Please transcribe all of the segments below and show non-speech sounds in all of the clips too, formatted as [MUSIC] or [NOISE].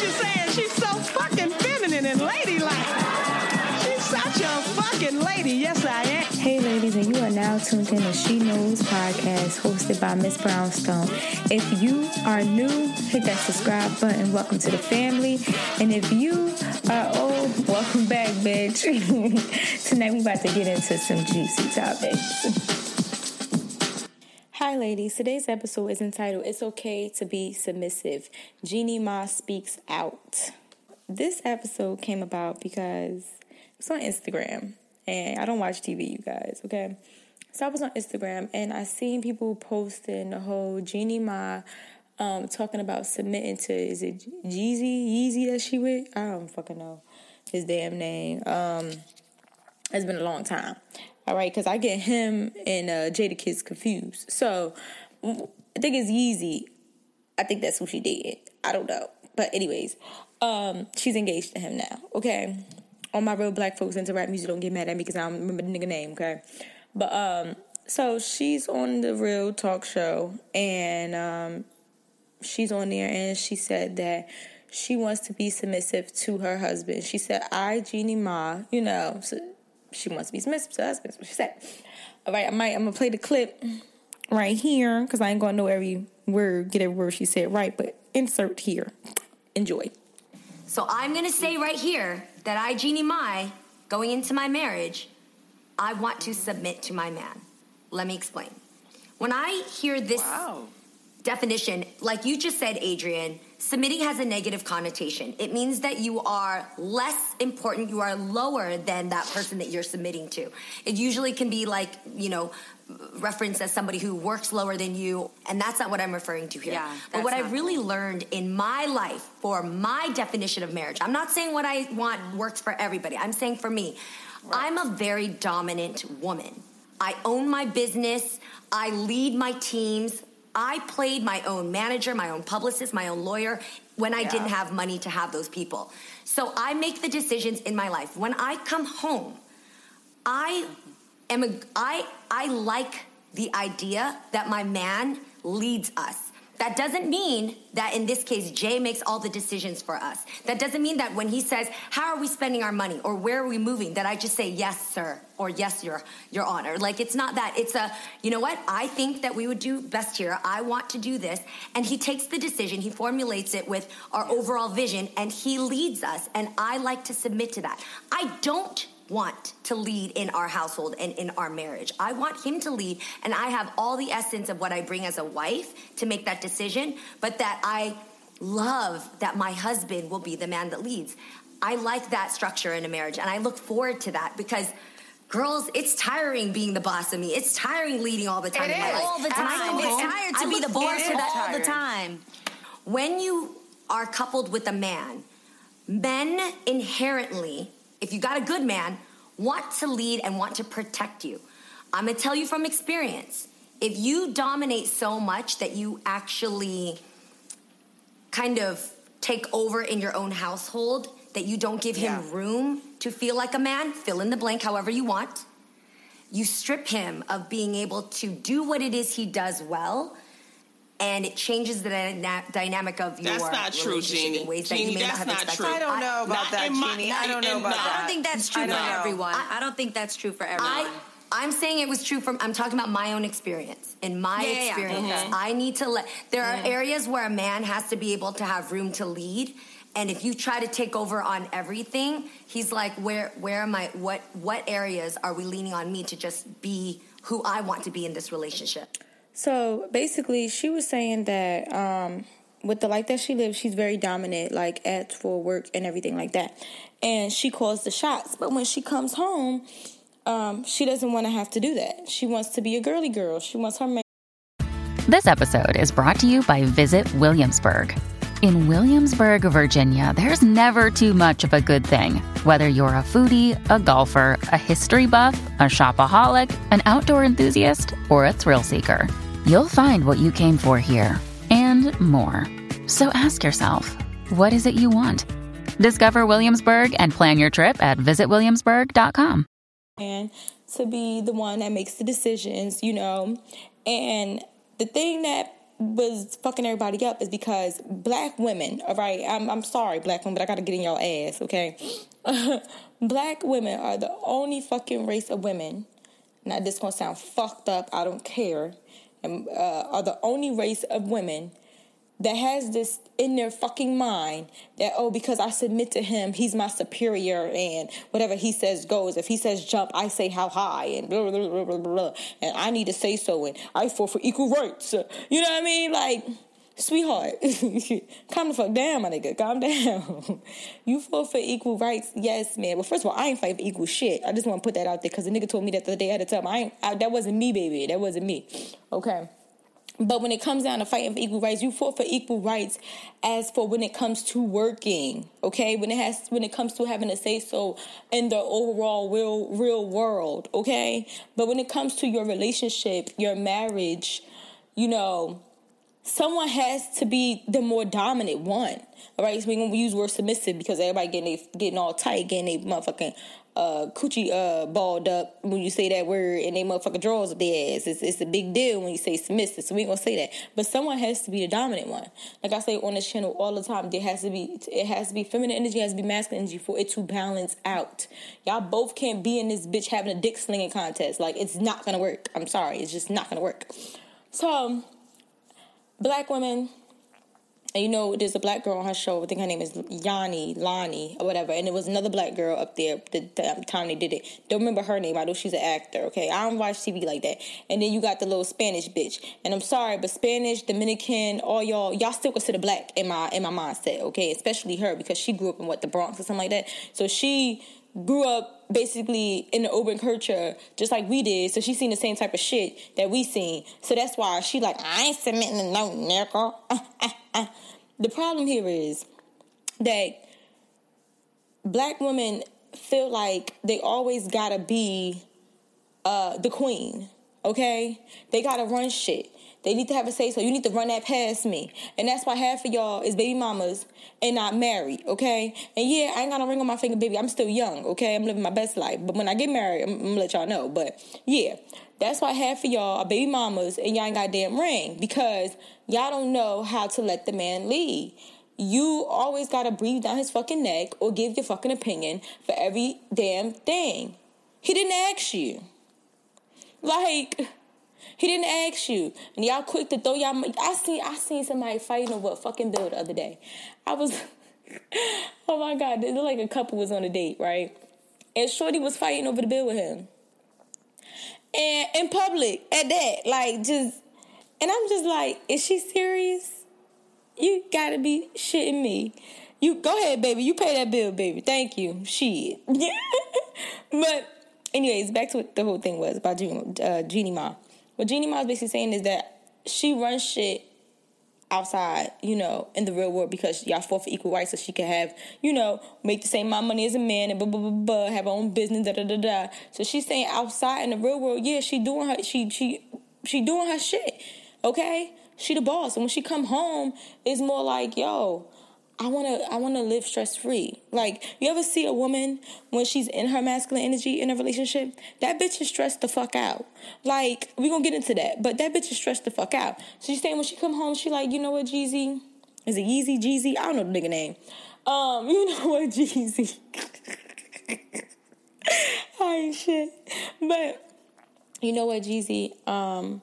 what you're saying. She's so fucking feminine and ladylike. She's such a fucking lady. Yes, I am. Hey, ladies, and you are now tuned in to She Knows podcast hosted by Miss Brownstone. If you are new, hit that subscribe button. Welcome to the family. And if you are old, welcome back, bitch. [LAUGHS] Tonight, we're about to get into some juicy topics. Hi, ladies. Today's episode is entitled It's Okay to Be Submissive. Jeannie Ma Speaks Out. This episode came about because it's on Instagram and I don't watch TV, you guys, okay? So I was on Instagram and I seen people posting the whole Jeannie Ma um, talking about submitting to, is it Jeezy, Yeezy that she with? I don't fucking know his damn name. Um, it's been a long time. All right, because I get him and uh, Jadakiss confused. So I think it's Yeezy. I think that's who she did. I don't know. But anyways, um, she's engaged to him now. Okay. All my real black folks into rap music don't get mad at me because I don't remember the nigga name, okay? But um, so she's on the real talk show and um she's on there and she said that she wants to be submissive to her husband. She said, I, Jeannie Ma, you know, she wants to be submissive to her husband. That's what she said. All right, I might, I'm gonna play the clip right here because I ain't gonna know every word, get every word she said right, but insert here. Enjoy. So I'm gonna say right here that I, Jeannie Mai, going into my marriage, I want to submit to my man. Let me explain. When I hear this Wow. definition, like you just said, Adrienne, submitting has a negative connotation. It means that you are less important, you are lower than that person that you're submitting to. It usually can be like, you know, referenced as somebody who works lower than you, and that's not what I'm referring to here. Yeah, but what I really learned in my life for my definition of marriage, I'm not saying what I want works for everybody. I'm saying for me, I'm a very dominant woman. I own my business, I lead my teams. I played my own manager, my own publicist, my own lawyer when I didn't have money to have those people. So I make the decisions in my life. When I come home, I am a I I like the idea that my man leads us. That doesn't mean that in this case Jay makes all the decisions for us. That doesn't mean that when he says, "How are we spending our money?" or "Where are we moving?" that I just say, "Yes, sir," or "Yes, your your honor." Like it's not that. It's a, you know what? I think that we would do best here. I want to do this, and he takes the decision. He formulates it with our overall vision and he leads us, and I like to submit to that. I don't want to lead in our household and in our marriage. I want him to lead, and I have all the essence of what I bring as a wife to make that decision, but that I love that my husband will be the man that leads. I like that structure in a marriage, and I look forward to that because. Girls, it's tiring being the boss of me. It's tiring leading all the time It in my is. life. All the time. come It's tired to I be the boss of that all the time. when you are coupled with a man, men inherently, if you got a good man, want to lead and want to protect you. I'm gonna tell you from experience if you dominate so much that you actually kind of take over in your own household, that you don't give him Yeah. room to feel like a man, fill in the blank however you want. You strip him of being able to do what it is he does well, and it changes the dyna- dynamic of your That's not true, relationship Jeannie. in ways that you may that's not have not expected. true. I don't know about Not that, in my- Jeannie. I don't know about no. that. I don't think that's true for everyone. I- I, don't think that's true for everyone. I, I'm saying it was true from. I'm talking about my own experience. In my Yeah, yeah, yeah. experience, Mhm. I need to let. There are areas where a man has to be able to have room to lead, and if you try to take over on everything, he's like, "Where, where am I? What, what areas are we leaning on me to just be who I want to be in this relationship?" So basically, she was saying that um, with the life that she lives, she's very dominant, like at for work and everything like that. And she calls the shots. But when she comes home, um, she doesn't want to have to do that. She wants to be a girly girl. She wants her man. This episode is brought to you by Visit Williamsburg. In Williamsburg, Virginia, there's never too much of a good thing. Whether you're a foodie, a golfer, a history buff, a shopaholic, an outdoor enthusiast, or a thrill seeker, you'll find what you came for here and more. So ask yourself, what is it you want? Discover Williamsburg and plan your trip at visitwilliamsburg.com. And to be the one that makes the decisions, you know. And the thing that was fucking everybody up is because black women, all right, I'm, I'm sorry, black women, but I gotta get in y'all ass, okay? [LAUGHS] black women are the only fucking race of women. Now, this gonna sound fucked up, I don't care. And, uh, are the only race of women that has this in their fucking mind that oh because I submit to him he's my superior and whatever he says goes. If he says jump I say how high and blah blah blah blah blah and I need to say so and I fought for equal rights. You know what I mean? Like sweetheart [LAUGHS] calm the fuck down my nigga. Calm down. [LAUGHS] You fought for equal rights? Yes man. Well first of all I ain't fighting for equal shit. I just want to put that out there because the nigga told me that the other day at the time I ain't I, that wasn't me baby. That wasn't me. Okay but when it comes down to fighting for equal rights, you fought for equal rights as for when it comes to working, okay? When it has when it comes to having a say so in the overall real real world, okay? But when it comes to your relationship, your marriage, you know, someone has to be the more dominant one. All right, so we're gonna use word submissive because everybody getting they, getting all tight, getting a motherfucking uh, coochie uh, balled up when you say that word and they motherfucker draws up their ass. It's, it's a big deal when you say submissive. So we gonna say that. But someone has to be the dominant one. Like I say on this channel all the time, there has to be it has to be feminine energy, has to be masculine energy for it to balance out. Y'all both can't be in this bitch having a dick slinging contest. Like it's not gonna work. I'm sorry, it's just not gonna work. So black women and you know, there's a black girl on her show. I think her name is Yanni, Lani, or whatever. And there was another black girl up there the, the time they did it. Don't remember her name. I know she's an actor. Okay, I don't watch TV like that. And then you got the little Spanish bitch. And I'm sorry, but Spanish, Dominican, all y'all, y'all still consider black in my in my mindset. Okay, especially her because she grew up in what the Bronx or something like that. So she grew up basically in the urban culture just like we did. So she seen the same type of shit that we seen. So that's why she like, I ain't submitting to no nigga. [LAUGHS] the problem here is that black women feel like they always gotta be uh, the queen. Okay? They gotta run shit. They need to have a say so. You need to run that past me. And that's why half of y'all is baby mamas and not married, okay? And yeah, I ain't got a ring on my finger, baby. I'm still young, okay? I'm living my best life. But when I get married, I'm, I'm gonna let y'all know. But yeah, that's why half of y'all are baby mamas and y'all ain't got a damn ring because y'all don't know how to let the man lead. You always gotta breathe down his fucking neck or give your fucking opinion for every damn thing. He didn't ask you. Like, he didn't ask you, and y'all quick to throw y'all. I seen I seen somebody fighting over a fucking bill the other day. I was, [LAUGHS] oh my god, it looked like a couple was on a date, right? And Shorty was fighting over the bill with him, and in public at that, like just, and I'm just like, is she serious? You gotta be shitting me. You go ahead, baby. You pay that bill, baby. Thank you. Shit. [LAUGHS] but anyways, back to what the whole thing was about Jeannie, uh, Ma. What Jeannie Ma's basically saying is that she runs shit outside, you know, in the real world because y'all fought for equal rights so she can have, you know, make the same amount of money as a man and blah blah blah blah, have her own business, da da da da. So she's saying outside in the real world, yeah, she doing her she she she doing her shit. Okay? She the boss. And when she come home, it's more like, yo, I wanna I wanna live stress free. Like you ever see a woman when she's in her masculine energy in a relationship, that bitch is stressed the fuck out. Like we gonna get into that, but that bitch is stressed the fuck out. So she's saying when she come home, she like, you know what, Jeezy? Is it Yeezy, Jeezy? I don't know the nigga name. Um, [LAUGHS] you know what, Jeezy? [LAUGHS] I ain't shit. But you know what, Jeezy? Um,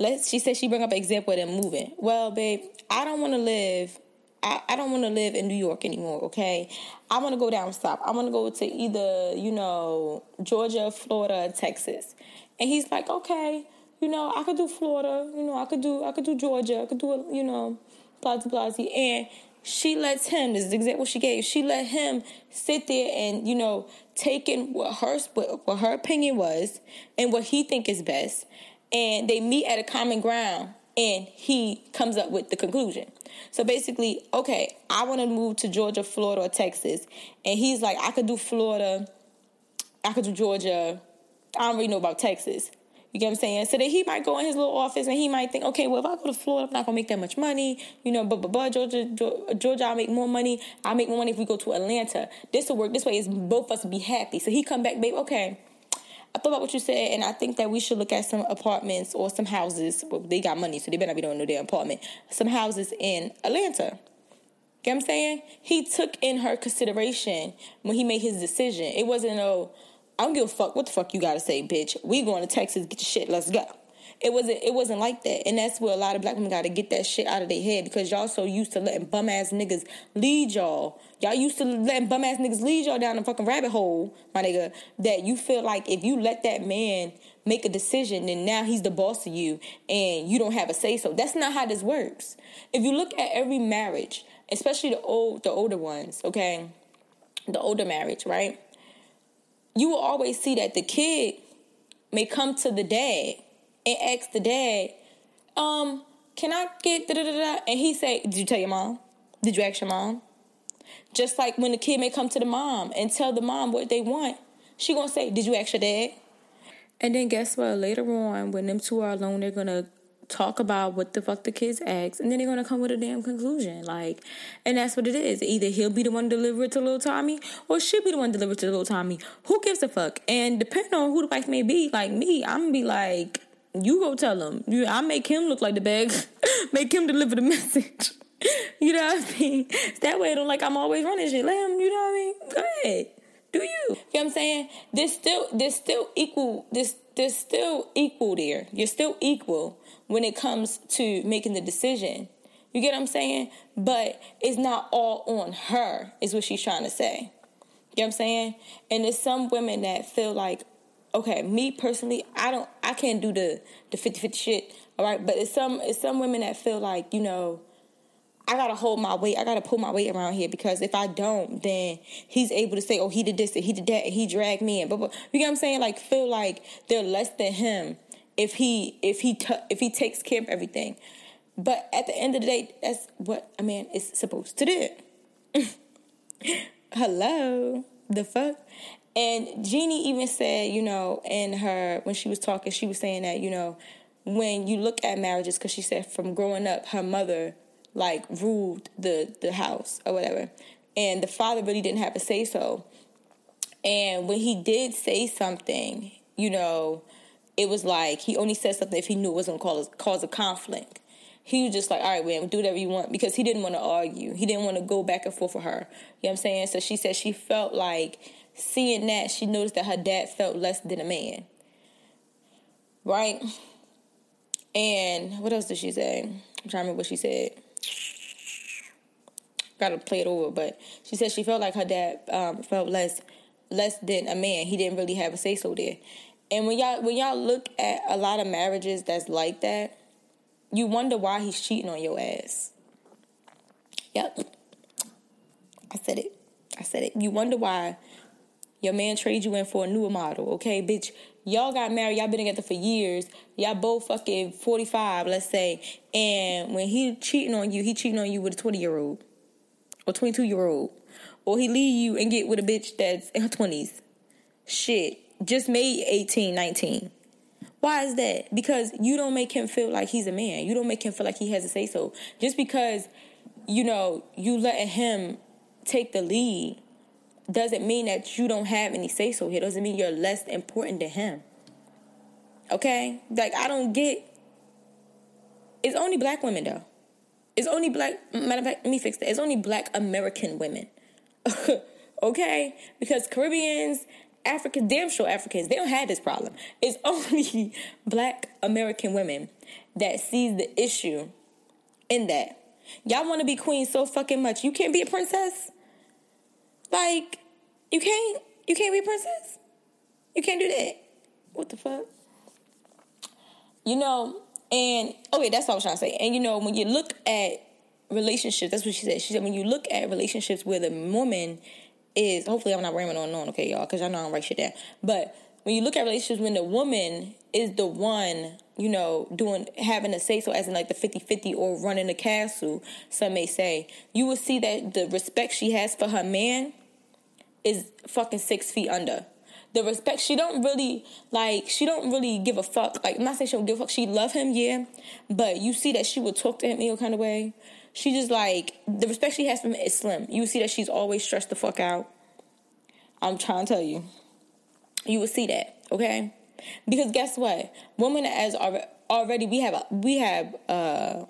let's. She said she bring up an example of them moving. Well, babe, I don't want to live I, I don't want to live in New York anymore, okay? I want to go down south. I want to go to either, you know, Georgia, Florida, Texas. And he's like, okay, you know, I could do Florida, you know, I could do, I could do Georgia, I could do, you know, blah, blah, blah. And she lets him, this is exactly what she gave, she let him sit there and, you know, take in what her, what her opinion was and what he think is best. And they meet at a common ground and he comes up with the conclusion. So basically, okay, I want to move to Georgia, Florida, or Texas. And he's like, I could do Florida, I could do Georgia. I don't really know about Texas. You get what I'm saying? So that he might go in his little office and he might think, okay, well, if I go to Florida, I'm not gonna make that much money. You know, but but but Georgia, Georgia, I'll make more money. I'll make more money if we go to Atlanta. This will work. This way, is both of us be happy. So he come back, babe. Okay, I thought about what you said, and I think that we should look at some apartments or some houses. Well, they got money, so they better be doing no damn apartment. Some houses in Atlanta. Get what I'm saying? He took in her consideration when he made his decision. It wasn't, oh, I don't give a fuck what the fuck you gotta say, bitch. We going to Texas, get your shit, let's go. It wasn't it wasn't like that. And that's where a lot of black women gotta get that shit out of their head because y'all so used to letting bum ass niggas lead y'all. Y'all used to letting bum ass niggas lead y'all down a fucking rabbit hole, my nigga, that you feel like if you let that man make a decision, then now he's the boss of you and you don't have a say so. That's not how this works. If you look at every marriage, especially the old the older ones, okay? The older marriage, right? You will always see that the kid may come to the dad and ask the dad, um, can I get da da da da? And he say, Did you tell your mom? Did you ask your mom? Just like when the kid may come to the mom and tell the mom what they want, she gonna say, Did you ask your dad? And then guess what? Later on, when them two are alone, they're gonna talk about what the fuck the kids ask, and then they're gonna come with a damn conclusion. Like, and that's what it is. Either he'll be the one to deliver it to little Tommy, or she'll be the one to deliver it to little Tommy. Who gives a fuck? And depending on who the wife may be, like me, I'm gonna be like, you go tell him. You, I make him look like the bag, [LAUGHS] make him deliver the [LAUGHS] message. you know what I mean? That way, I don't like I'm always running shit. Let him. You know what I mean? Go ahead. Do you? You know what I'm saying? There's still there's still equal there's there's still equal there. You're still equal when it comes to making the decision. You get what I'm saying? But it's not all on her, is what she's trying to say. You know what I'm saying? And there's some women that feel like, okay, me personally, I don't I can't do the the 50-50 shit. All right. But it's some it's some women that feel like, you know, I gotta hold my weight. I gotta pull my weight around here because if I don't, then he's able to say, "Oh, he did this and he did that and he dragged me in." But, but you get what I'm saying? Like, feel like they're less than him if he if he t- if he takes care of everything. But at the end of the day, that's what a man is supposed to do. [LAUGHS] Hello, the fuck. And Jeannie even said, you know, in her when she was talking, she was saying that you know, when you look at marriages, because she said from growing up, her mother like ruled the the house or whatever, and the father really didn't have a say so. And when he did say something, you know, it was like he only said something if he knew it wasn't going to cause, cause a conflict. He was just like, all right, man, do whatever you want because he didn't want to argue. He didn't want to go back and forth with her. You know what I'm saying? So she said she felt like seeing that, she noticed that her dad felt less than a man. Right? And what else did she say? I'm trying to remember what she said. Gotta play it over, but she said she felt like her dad um, felt less less than a man. He didn't really have a say so there. And when y'all when y'all look at a lot of marriages that's like that, you wonder why he's cheating on your ass. Yep. I said it. I said it. You wonder why your man trade you in for a newer model, okay, bitch? Y'all got married, y'all been together for years. Y'all both fucking 45, let's say. And when he cheating on you, he cheating on you with a 20 year old or 22 year old. Or he leave you and get with a bitch that's in her 20s. Shit. Just made 18, 19. Why is that? Because you don't make him feel like he's a man. You don't make him feel like he has to say so. Just because, you know, you letting him take the lead doesn't mean that you don't have any say so here. Doesn't mean you're less important to him. Okay? Like I don't get it's only black women though. It's only black matter of fact, let me fix that. It's only black American women. [LAUGHS] okay? Because Caribbeans, Africans, damn sure Africans, they don't have this problem. It's [LAUGHS] only black American women that sees the issue in that. Y'all want to be queen so fucking much. You can't be a princess. Like, you can't. You can't be princess. You can't do that. What the fuck? You know, and okay, that's all I was trying to say. And you know, when you look at relationships, that's what she said. She said when you look at relationships where the woman is, hopefully I'm not rambling on on, okay, y'all, because y'all know I don't write shit down. But when you look at relationships when the woman is the one, you know, doing having a say so as in like the 50-50 or running the castle, some may say, you will see that the respect she has for her man is fucking six feet under. The respect she don't really like she don't really give a fuck. Like I'm not saying she don't give a fuck. She love him, yeah. But you see that she would talk to him any kind of way. She just like the respect she has for him is slim. You see that she's always stressed the fuck out. I'm trying to tell you. you will see that, okay? Because guess what? Women as already we have a we have uh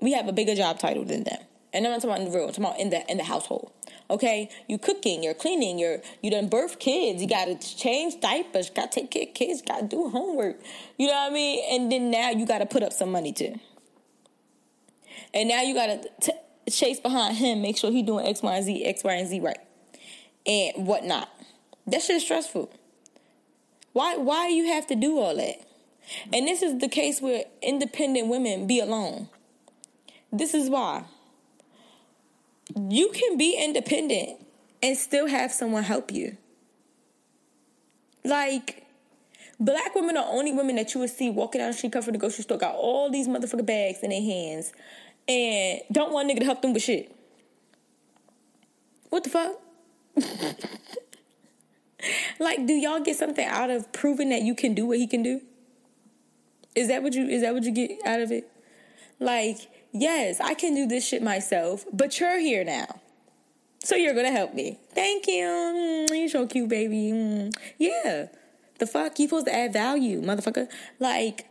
we have a bigger job title than them. And I'm not talking about in the real, I'm talking about in the in the household. Okay, you cooking, you're cleaning, you're you done birth kids, you gotta change diapers, you gotta take care of kids, gotta do homework. You know what I mean? And then now you gotta put up some money too. And now you gotta t- chase behind him, make sure he doing X, Y, and Z, X, Y, and Z right, and whatnot. That shit is stressful. Why? Why you have to do all that? And this is the case where independent women be alone. This is why you can be independent and still have someone help you. Like, black women are only women that you would see walking down the street, coming from the grocery store, got all these motherfucking bags in their hands, and don't want a nigga to help them with shit. What the fuck? [LAUGHS] like, do y'all get something out of proving that you can do what he can do? Is that what you is that what you get out of it? Like, yes, I can do this shit myself, but you're here now. So you're gonna help me. Thank you. Mm, you're so cute, baby. Mm. Yeah. The fuck? You supposed to add value, motherfucker. Like,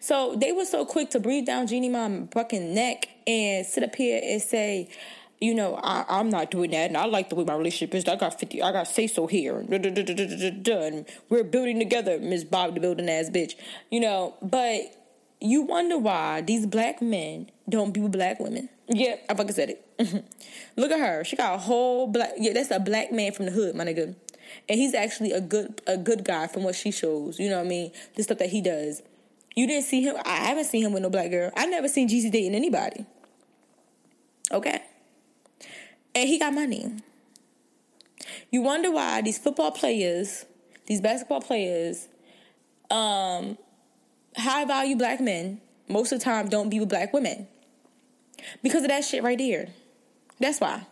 so they were so quick to breathe down Jeannie Mom's fucking neck and sit up here and say, you know, I, am not doing that, and I like the way my relationship is. I got fifty, I got say so here, and we're building together, Miss Bob, the building ass bitch. You know, but you wonder why these black men don't be with black women. Yeah, I fucking said it. Look at her; she got a whole black. Yeah, that's a black man from the hood, my nigga, and he's actually a good a good guy from what she shows. You know what I mean? The stuff that he does. You didn't see him. I haven't seen him with no black girl. I never seen Jeezy dating anybody. Okay. And he got money. You wonder why these football players, these basketball players, um, high value black men, most of the time don't be with black women. Because of that shit right there. That's why.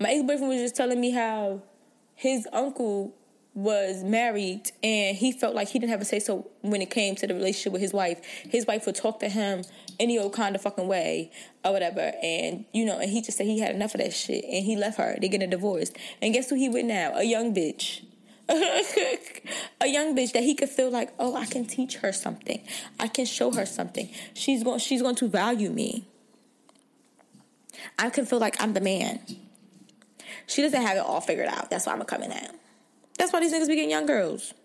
My ex boyfriend was just telling me how his uncle was married and he felt like he didn't have a say so when it came to the relationship with his wife. His wife would talk to him any old kind of fucking way or whatever. And, you know, and he just said he had enough of that shit and he left her. They get a divorce. And guess who he with now? A young bitch. A young bitch that he could feel like, oh, I can teach her something. I can show her something. She's going she's going to value me. I can feel like I'm the man. She doesn't have it all figured out. That's why I'm coming at. That's why these niggas be getting young girls.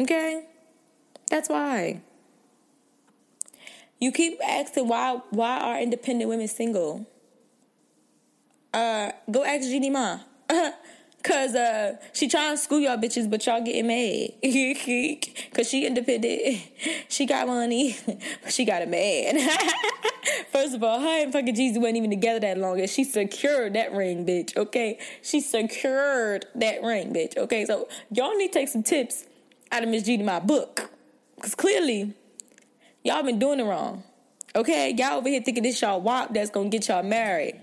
Okay? That's why. You keep asking why why are independent women single? Uh go ask Jeannie Ma. [LAUGHS] Cause uh she trying to school y'all bitches, but y'all getting mad. [LAUGHS] Cause she independent. [LAUGHS] She got money. But she got a man. First of all, her and fucking Jeezy wasn't even together that long and she secured that ring, bitch. Okay? She secured that ring, bitch. Okay, so y'all need to take some tips out of Miss Judy my book. Because clearly, y'all been doing it wrong. Okay? Y'all over here thinking this y'all wop that's gonna get y'all married.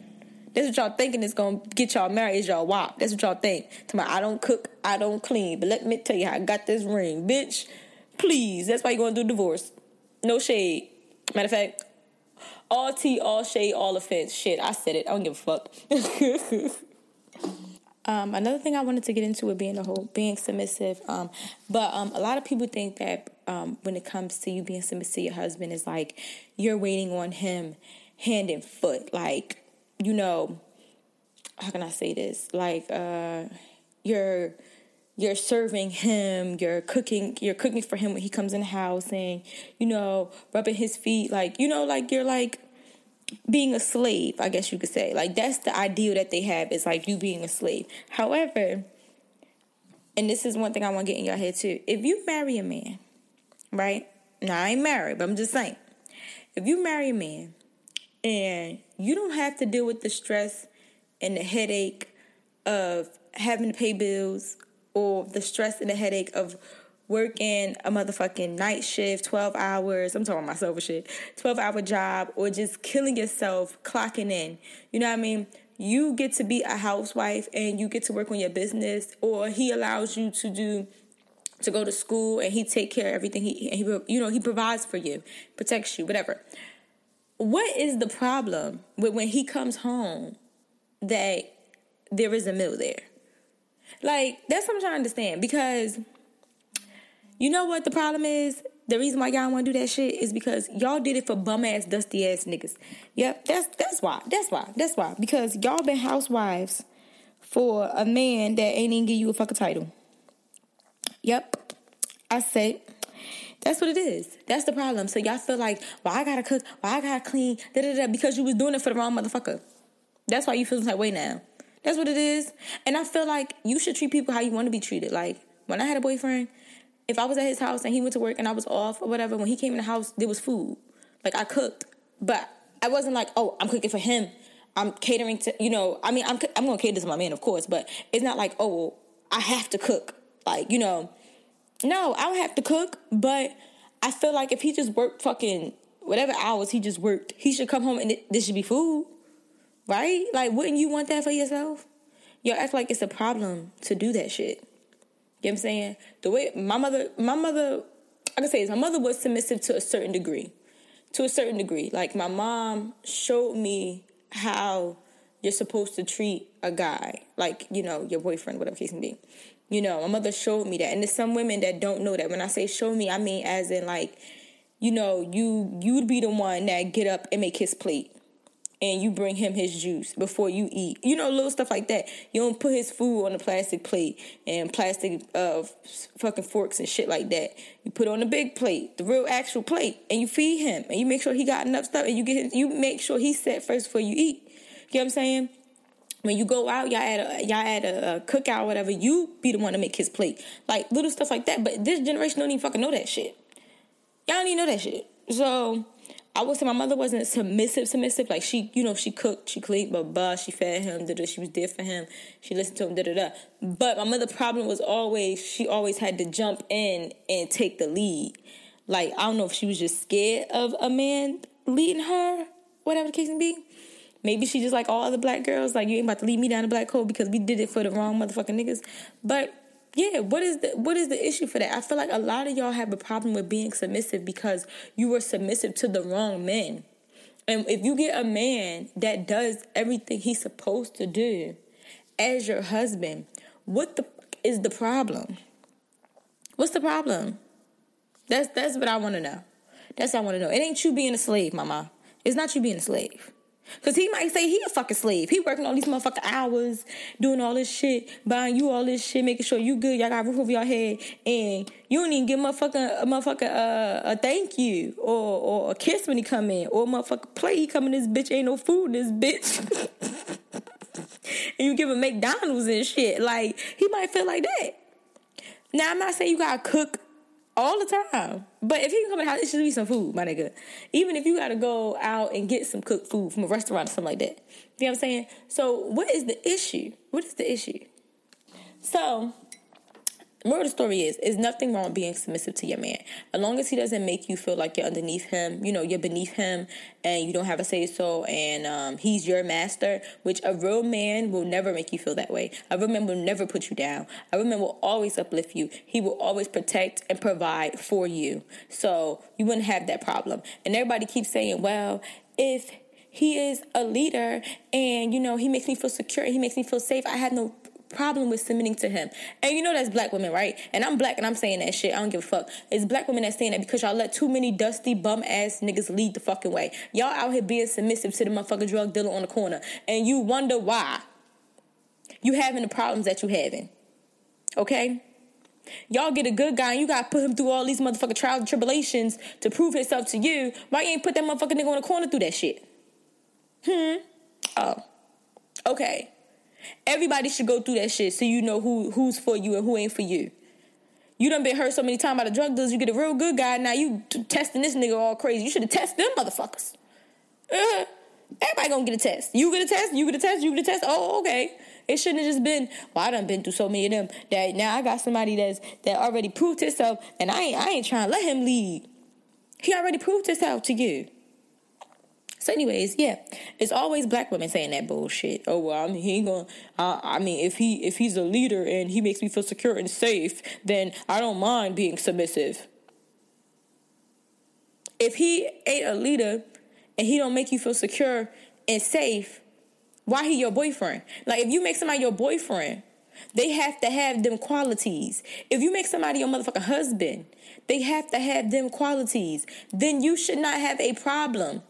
That's what y'all thinking is gonna get y'all married is y'all wop. That's what y'all think. To my I don't cook, I don't clean. But let me tell you how I got this ring. Bitch, please. That's why you're gonna do divorce. No shade. Matter of fact, all tea, all shade, all offense. Shit, I said it. I don't give a fuck. [LAUGHS] Um, another thing I wanted to get into with being the whole being submissive, um, but um, a lot of people think that um, when it comes to you being submissive to your husband is like you're waiting on him hand and foot, like you know, how can I say this? Like uh, you're you're serving him, you're cooking, you're cooking for him when he comes in the house, and you know, rubbing his feet, like you know, like you're like being a slave, I guess you could say. Like that's the ideal that they have is like you being a slave. However, and this is one thing I want to get in your head too. If you marry a man, right? Now I ain't married, but I'm just saying. If you marry a man and you don't have to deal with the stress and the headache of having to pay bills, or the stress and the headache of working a motherfucking night shift, 12 hours, I'm talking myself a shit, 12 hour job, or just killing yourself, clocking in. You know what I mean? You get to be a housewife and you get to work on your business, or he allows you to do to go to school and he take care of everything he, he you know he provides for you protects you whatever what is the problem with when he comes home that there is a meal there like that's what i'm trying to understand because you know what the problem is? The reason why y'all want to do that shit is because y'all did it for bum ass, dusty ass niggas. Yep, that's that's why. That's why. That's why. Because y'all been housewives for a man that ain't even give you a fucking title. Yep, I say. That's what it is. That's the problem. So y'all feel like, well, I gotta cook, well, I gotta clean, da da da, because you was doing it for the wrong motherfucker. That's why you feel that way now. That's what it is. And I feel like you should treat people how you want to be treated. Like when I had a boyfriend, if I was at his house and he went to work and I was off or whatever, when he came in the house, there was food. Like I cooked, but I wasn't like, oh, I'm cooking for him. I'm catering to, you know, I mean, I'm I'm gonna cater to my man, of course, but it's not like, oh, well, I have to cook. Like, you know, no, I don't have to cook, but I feel like if he just worked fucking whatever hours he just worked, he should come home and it, this should be food, right? Like, wouldn't you want that for yourself? You act like it's a problem to do that shit. You know what I'm saying? The way my mother, my mother, I can say this, my mother was submissive to a certain degree. To a certain degree. Like my mom showed me how you're supposed to treat a guy, like, you know, your boyfriend, whatever case may be. You know, my mother showed me that. And there's some women that don't know that. When I say show me, I mean as in like, you know, you you'd be the one that get up and make his plate and you bring him his juice before you eat. You know, little stuff like that. You don't put his food on a plastic plate and plastic uh fucking forks and shit like that. You put on a big plate, the real actual plate, and you feed him and you make sure he got enough stuff and you get you make sure he's set first before you eat. You know what I'm saying? When you go out, y'all at a y'all at a, a cookout, whatever, you be the one to make his plate. Like little stuff like that. But this generation don't even fucking know that shit. Y'all don't even know that shit. So I would say my mother wasn't submissive, submissive. Like she, you know, she cooked, she cleaned, blah blah. She fed him, da da. She was there for him. She listened to him, da da da. But my mother' problem was always she always had to jump in and take the lead. Like I don't know if she was just scared of a man leading her, whatever the case may be. Maybe she just like all other black girls, like you ain't about to lead me down the black hole because we did it for the wrong motherfucking niggas. But yeah, what is the what is the issue for that? I feel like a lot of y'all have a problem with being submissive because you were submissive to the wrong men. And if you get a man that does everything he's supposed to do as your husband, what the is the problem? What's the problem? That's that's what I want to know. That's what I want to know. It ain't you being a slave, mama. It's not you being a slave. Cause he might say he a fucking slave. He working all these motherfucking hours, doing all this shit, buying you all this shit, making sure you good. Y'all got roof over your head, and you don't even give motherfucker a motherfucker uh, a thank you or or a kiss when he come in, or a motherfucker play. He come in this bitch ain't no food in this bitch, [LAUGHS] and you give him McDonald's and shit. Like he might feel like that. Now I'm not saying you gotta cook all the time. But if he can come in the house, it should be some food, my nigga. Even if you gotta go out and get some cooked food from a restaurant or something like that. You know what I'm saying? So what is the issue? What is the issue? So moral of the story is is nothing wrong being submissive to your man. As long as he doesn't make you feel like you're underneath him you know you're beneath him and you don't have a say so and um, he's your master which a real man will never make you feel that way. A real man will never put you down. A real man will always uplift you. He will always protect and provide for you. So you wouldn't have that problem. And everybody keeps saying well if he is a leader and you know he makes me feel secure he makes me feel safe i have no problem with submitting to him. And you know that's black women, right? And I'm black and I'm saying that shit. I don't give a fuck. It's black women that saying that because y'all let too many dusty bum ass niggas lead the fucking way. Y'all out here being submissive to the motherfucking drug dealer on the corner. And you wonder why. You having the problems that you having. Okay? Y'all get a good guy and you gotta put him through all these motherfucking trials and tribulations to prove himself to you. Why you ain't put that motherfucking nigga on the corner through that shit? Hmm? Oh. Okay. Everybody should go through that shit so you know who who's for you and who ain't for you. You done been hurt so many times by the drug dealers. You get a real good guy. Now you t- testing this nigga all crazy. You should have tested them motherfuckers. Uh-huh. Everybody gonna get a test. You get a test. You get a test. You get a test. Oh, okay. It shouldn't have just been, well, I done been through so many of them that now I got somebody that's that already proved himself and I ain't I ain't trying to let him lead. He already proved himself to you. So, anyways, yeah, it's always black women saying that bullshit. Oh well, I mean, he ain't gonna. Uh, I mean, if he if he's a leader and he makes me feel secure and safe, then I don't mind being submissive. If he ain't a leader and he don't make you feel secure and safe, why he your boyfriend? Like, if you make somebody your boyfriend, they have to have them qualities. If you make somebody your motherfucking husband, they have to have them qualities. Then you should not have a problem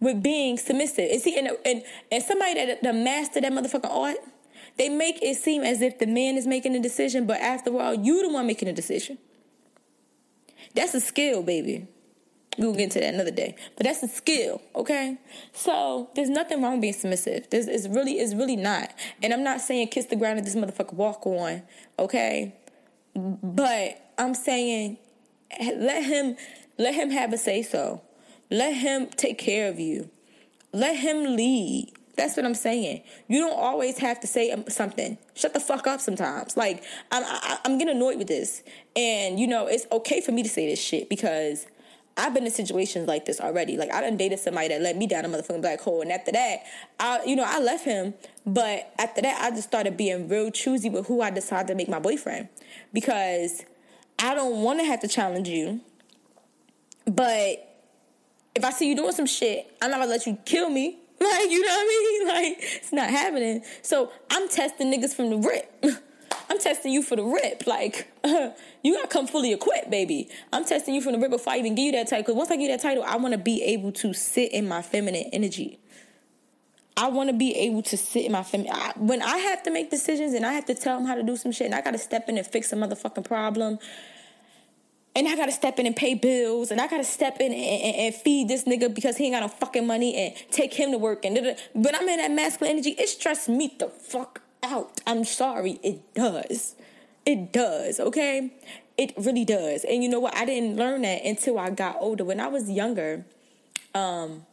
with being submissive. And see, and, and, and somebody that, that mastered that motherfucking art, they make it seem as if the man is making a decision, but after all, you the one making a decision. That's a skill, baby. We'll get into that another day. But that's a skill, okay? So there's nothing wrong being submissive. There's it's really it's really not. And I'm not saying kiss the ground and this motherfucker walk on, okay? But I'm saying let him let him have a say so. Let him take care of you. Let him lead. That's what I'm saying. You don't always have to say um, something. Shut the fuck up sometimes. Like, I'm, I, I'm getting annoyed with this. And, you know, it's okay for me to say this shit because I've been in situations like this already. Like, I done dated somebody that let me down a motherfucking black hole. And after that, I, you know, I left him. But after that, I just started being real choosy with who I decided to make my boyfriend. Because I don't want to have to challenge you. But if I see you doing some shit, I'm not gonna let you kill me. [LAUGHS] Like, you know what I mean? [LAUGHS] Like, it's not happening. So I'm testing niggas from the rip. [LAUGHS] I'm testing you for the rip. Like, uh, you gotta come fully equipped, baby. I'm testing you from the rip before I even give you that title. Because once I give you that title, I wanna be able to sit in my feminine energy. I want to be able to sit in my feminine. when I have to make decisions and I have to tell them how to do some shit and I got to step in and fix a motherfucking problem and I gotta step in and pay bills, and I gotta step in and, and, and, feed this nigga because he ain't got no fucking money, and take him to work, and but I'm in that masculine energy. It stressed me the fuck out. I'm sorry, it does, it does. Okay, it really does. And you know what? I didn't learn that until I got older. When I was younger, um,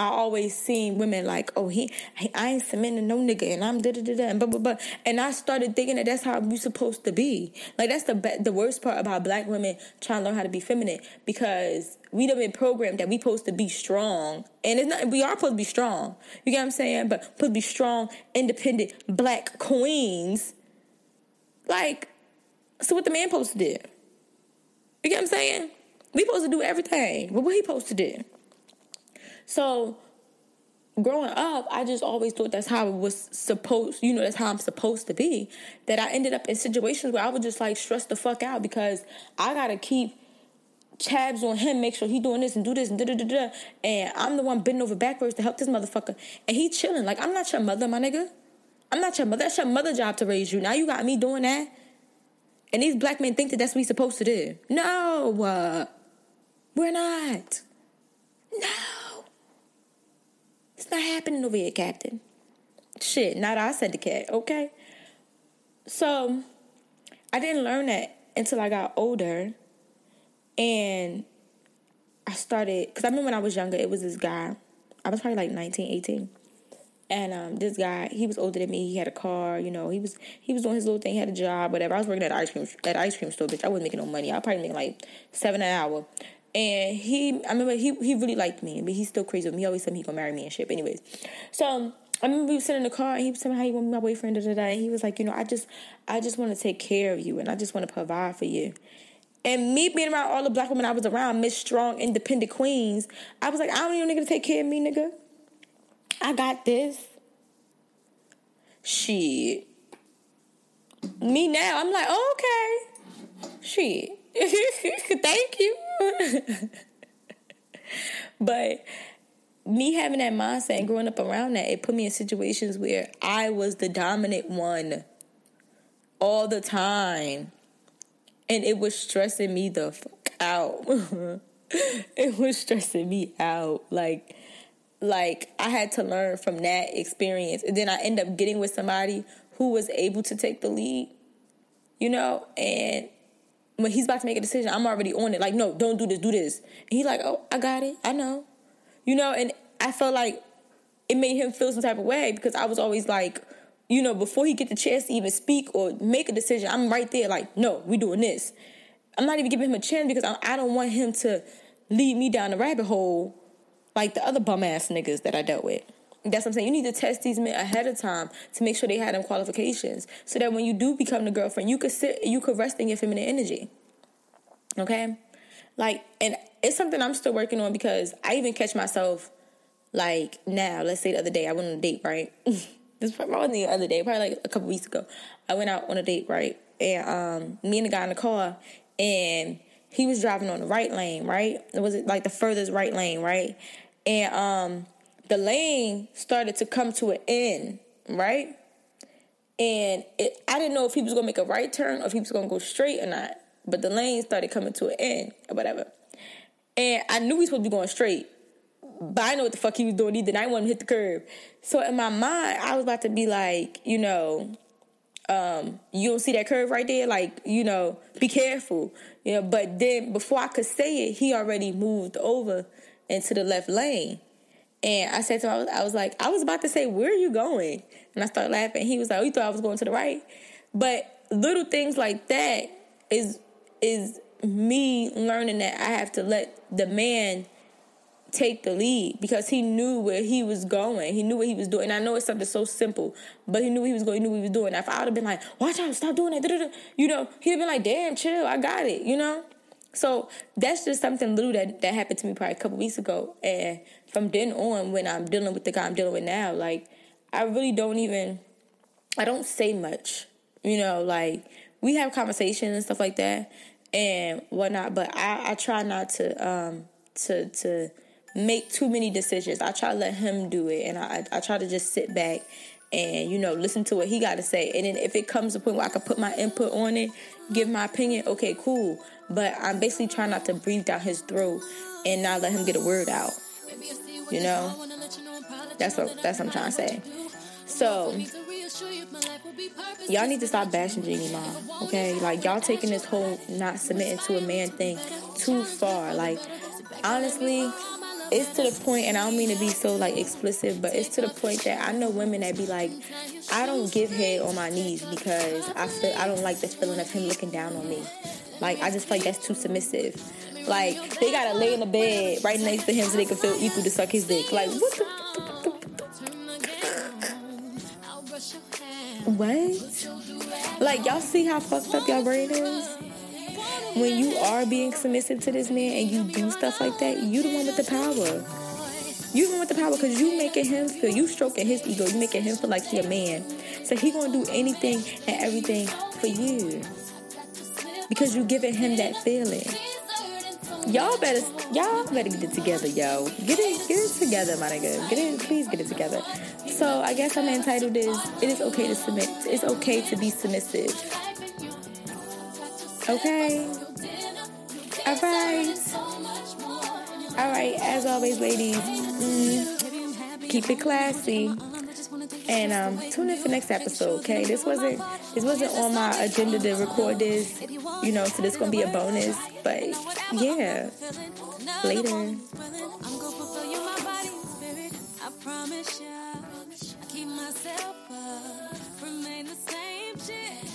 I always seen women like, oh, he, I ain't submitting no nigga, and I'm da da da da, and blah blah blah. And I started thinking that that's how we supposed to be. Like that's the be- the worst part about black women trying to learn how to be feminine because we done been programmed that we supposed to be strong, and it's not. We are supposed to be strong. You get what I'm saying? But supposed to be strong, independent black queens. Like, so what the man supposed to do? You get what I'm saying? We supposed to do everything. But what he supposed to do? So growing up, I just always thought that's how it was supposed, you know, that's how I'm supposed to be. That I ended up in situations where I would just like stress the fuck out because I gotta keep tabs on him, make sure he doing this and do this and da da da da. And I'm the one bending over backwards to help this motherfucker. And he chilling. Like, I'm not your mother, my nigga. I'm not your mother. That's your mother job to raise you. Now you got me doing that. And these black men think that that's what we supposed to do. No, uh, we're not. No. It's not happening over here, Captain. Shit, not I said the cat, okay? So I didn't learn that until I got older. And I started, because I remember when I was younger, it was this guy. I was probably like 19, 18. And um, this guy, he was older than me. He had a car, you know. He was he was doing his little thing. He had a job, whatever. I was working at ice cream at ice cream store, bitch. I wasn't making no money. I was probably making like seven an hour. And he, I remember he he really liked me, but he's still crazy with me. He always said he gonna marry me and shit. Anyways, so um, I remember we were sitting in the car and he was telling me how he wanted my boyfriend. Da, da, da. And he was like, you know, I just I just want to take care of you and I just want to provide for you. And me being around all the black women I was around, Miss Strong, independent queens, I was like, I don't need a nigga to take care of me, nigga. I got this. Shit. Me now, I'm like, oh, okay. Shit. [LAUGHS] Thank you. [LAUGHS] but me having that mindset and growing up around that, it put me in situations where I was the dominant one all the time. And it was stressing me the fuck out. [LAUGHS] it was stressing me out. Like, like I had to learn from that experience. And then I end up getting with somebody who was able to take the lead, you know, and when he's about to make a decision, I'm already on it. Like, no, don't do this, do this. And he's like, oh, I got it. I know. You know, and I felt like it made him feel some type of way because I was always like you know, before he get the chance to even speak or make a decision, I'm right there like, no, we doing this. I'm not even giving him a chance because I, I don't want him to lead me down the rabbit hole like the other bum ass niggas that I dealt with. That's what I'm saying. You need to test these men ahead of time to make sure they had them qualifications, so that when you do become the girlfriend, you could sit, you could rest in your feminine energy. Okay, like, and it's something I'm still working on because I even catch myself like now. Let's say the other day I went on a date, right? [LAUGHS] this probably wasn't the other day, probably like a couple weeks ago. I went out on a date, right? And um, me and the guy in the car, and he was driving on the right lane, right? It was like the furthest right lane, right? And um, the lane started to come to an end, right? And it, I didn't know if he was gonna make a right turn or if he was gonna go straight or not. But the lane started coming to an end or whatever. And I knew he was supposed to be going straight. But I know what the fuck he was doing either. I didn't want him to hit the curb. So in my mind, I was about to be like, you know, um, you don't see that curve right there? Like, you know, be careful. You know, but then before I could say it, he already moved over into the left lane. And I said to him, I was, I was, like, I was about to say, where are you going? And I started laughing. He was like, oh, you thought I was going to the right? But little things like that is is me learning that I have to let the man take the lead because he knew where he was going. He knew what he was doing. And I know it's something so simple, but he knew he was going. He knew what he was doing. If I would have been like, "Watch out! Stop doing that," you know, he'd have been like, "Damn, chill, I got it," you know. So that's just something little that that happened to me probably a couple weeks ago, and from then on, when I'm dealing with the guy I'm dealing with now, like I really don't even, I don't say much, you know, like we have conversations and stuff like that and whatnot, but I, I try not to um to to make too many decisions. I try to let him do it, and I I try to just sit back and you know listen to what he got to say. And then if it comes to a point where I can put my input on it, give my opinion, okay, cool. But I'm basically trying not to breathe down his throat and not let him get a word out. You know, that's what that's what I'm trying to say. So y'all need to stop bashing Jeannie Mai, okay? Like y'all taking this whole not submitting to a man thing too far. Like honestly, it's to the point, and I don't mean to be so like explicit, but it's to the point that I know women that be like, I don't give head on my knees because I feel I don't like the feeling of him looking down on me. Like I just feel like that's too submissive. Like they gotta lay in the bed right next to him so they can feel equal to suck his dick. Like what the what? Like y'all see how fucked up y'all brain is? When you are being submissive to this man and you do stuff like that, you the one with the power. You the one with the power because you making him feel, you stroking his ego, you making him feel like he a man. So he gonna do anything and everything for you. Because you giving him that feeling. Y'all better y'all better get it together, yo. Get it get it together, my nigga. Get it please get it together. So I guess I'm entitled is it is okay to submit it's okay to be submissive. Okay. Alright. Alright, as always, ladies, mm, keep it classy. And um, tune in for next episode, okay? This wasn't this wasn't on my agenda to record this, you know, so this gonna be a bonus. But yeah, later. Promise you, I keep myself up, remain the same shit.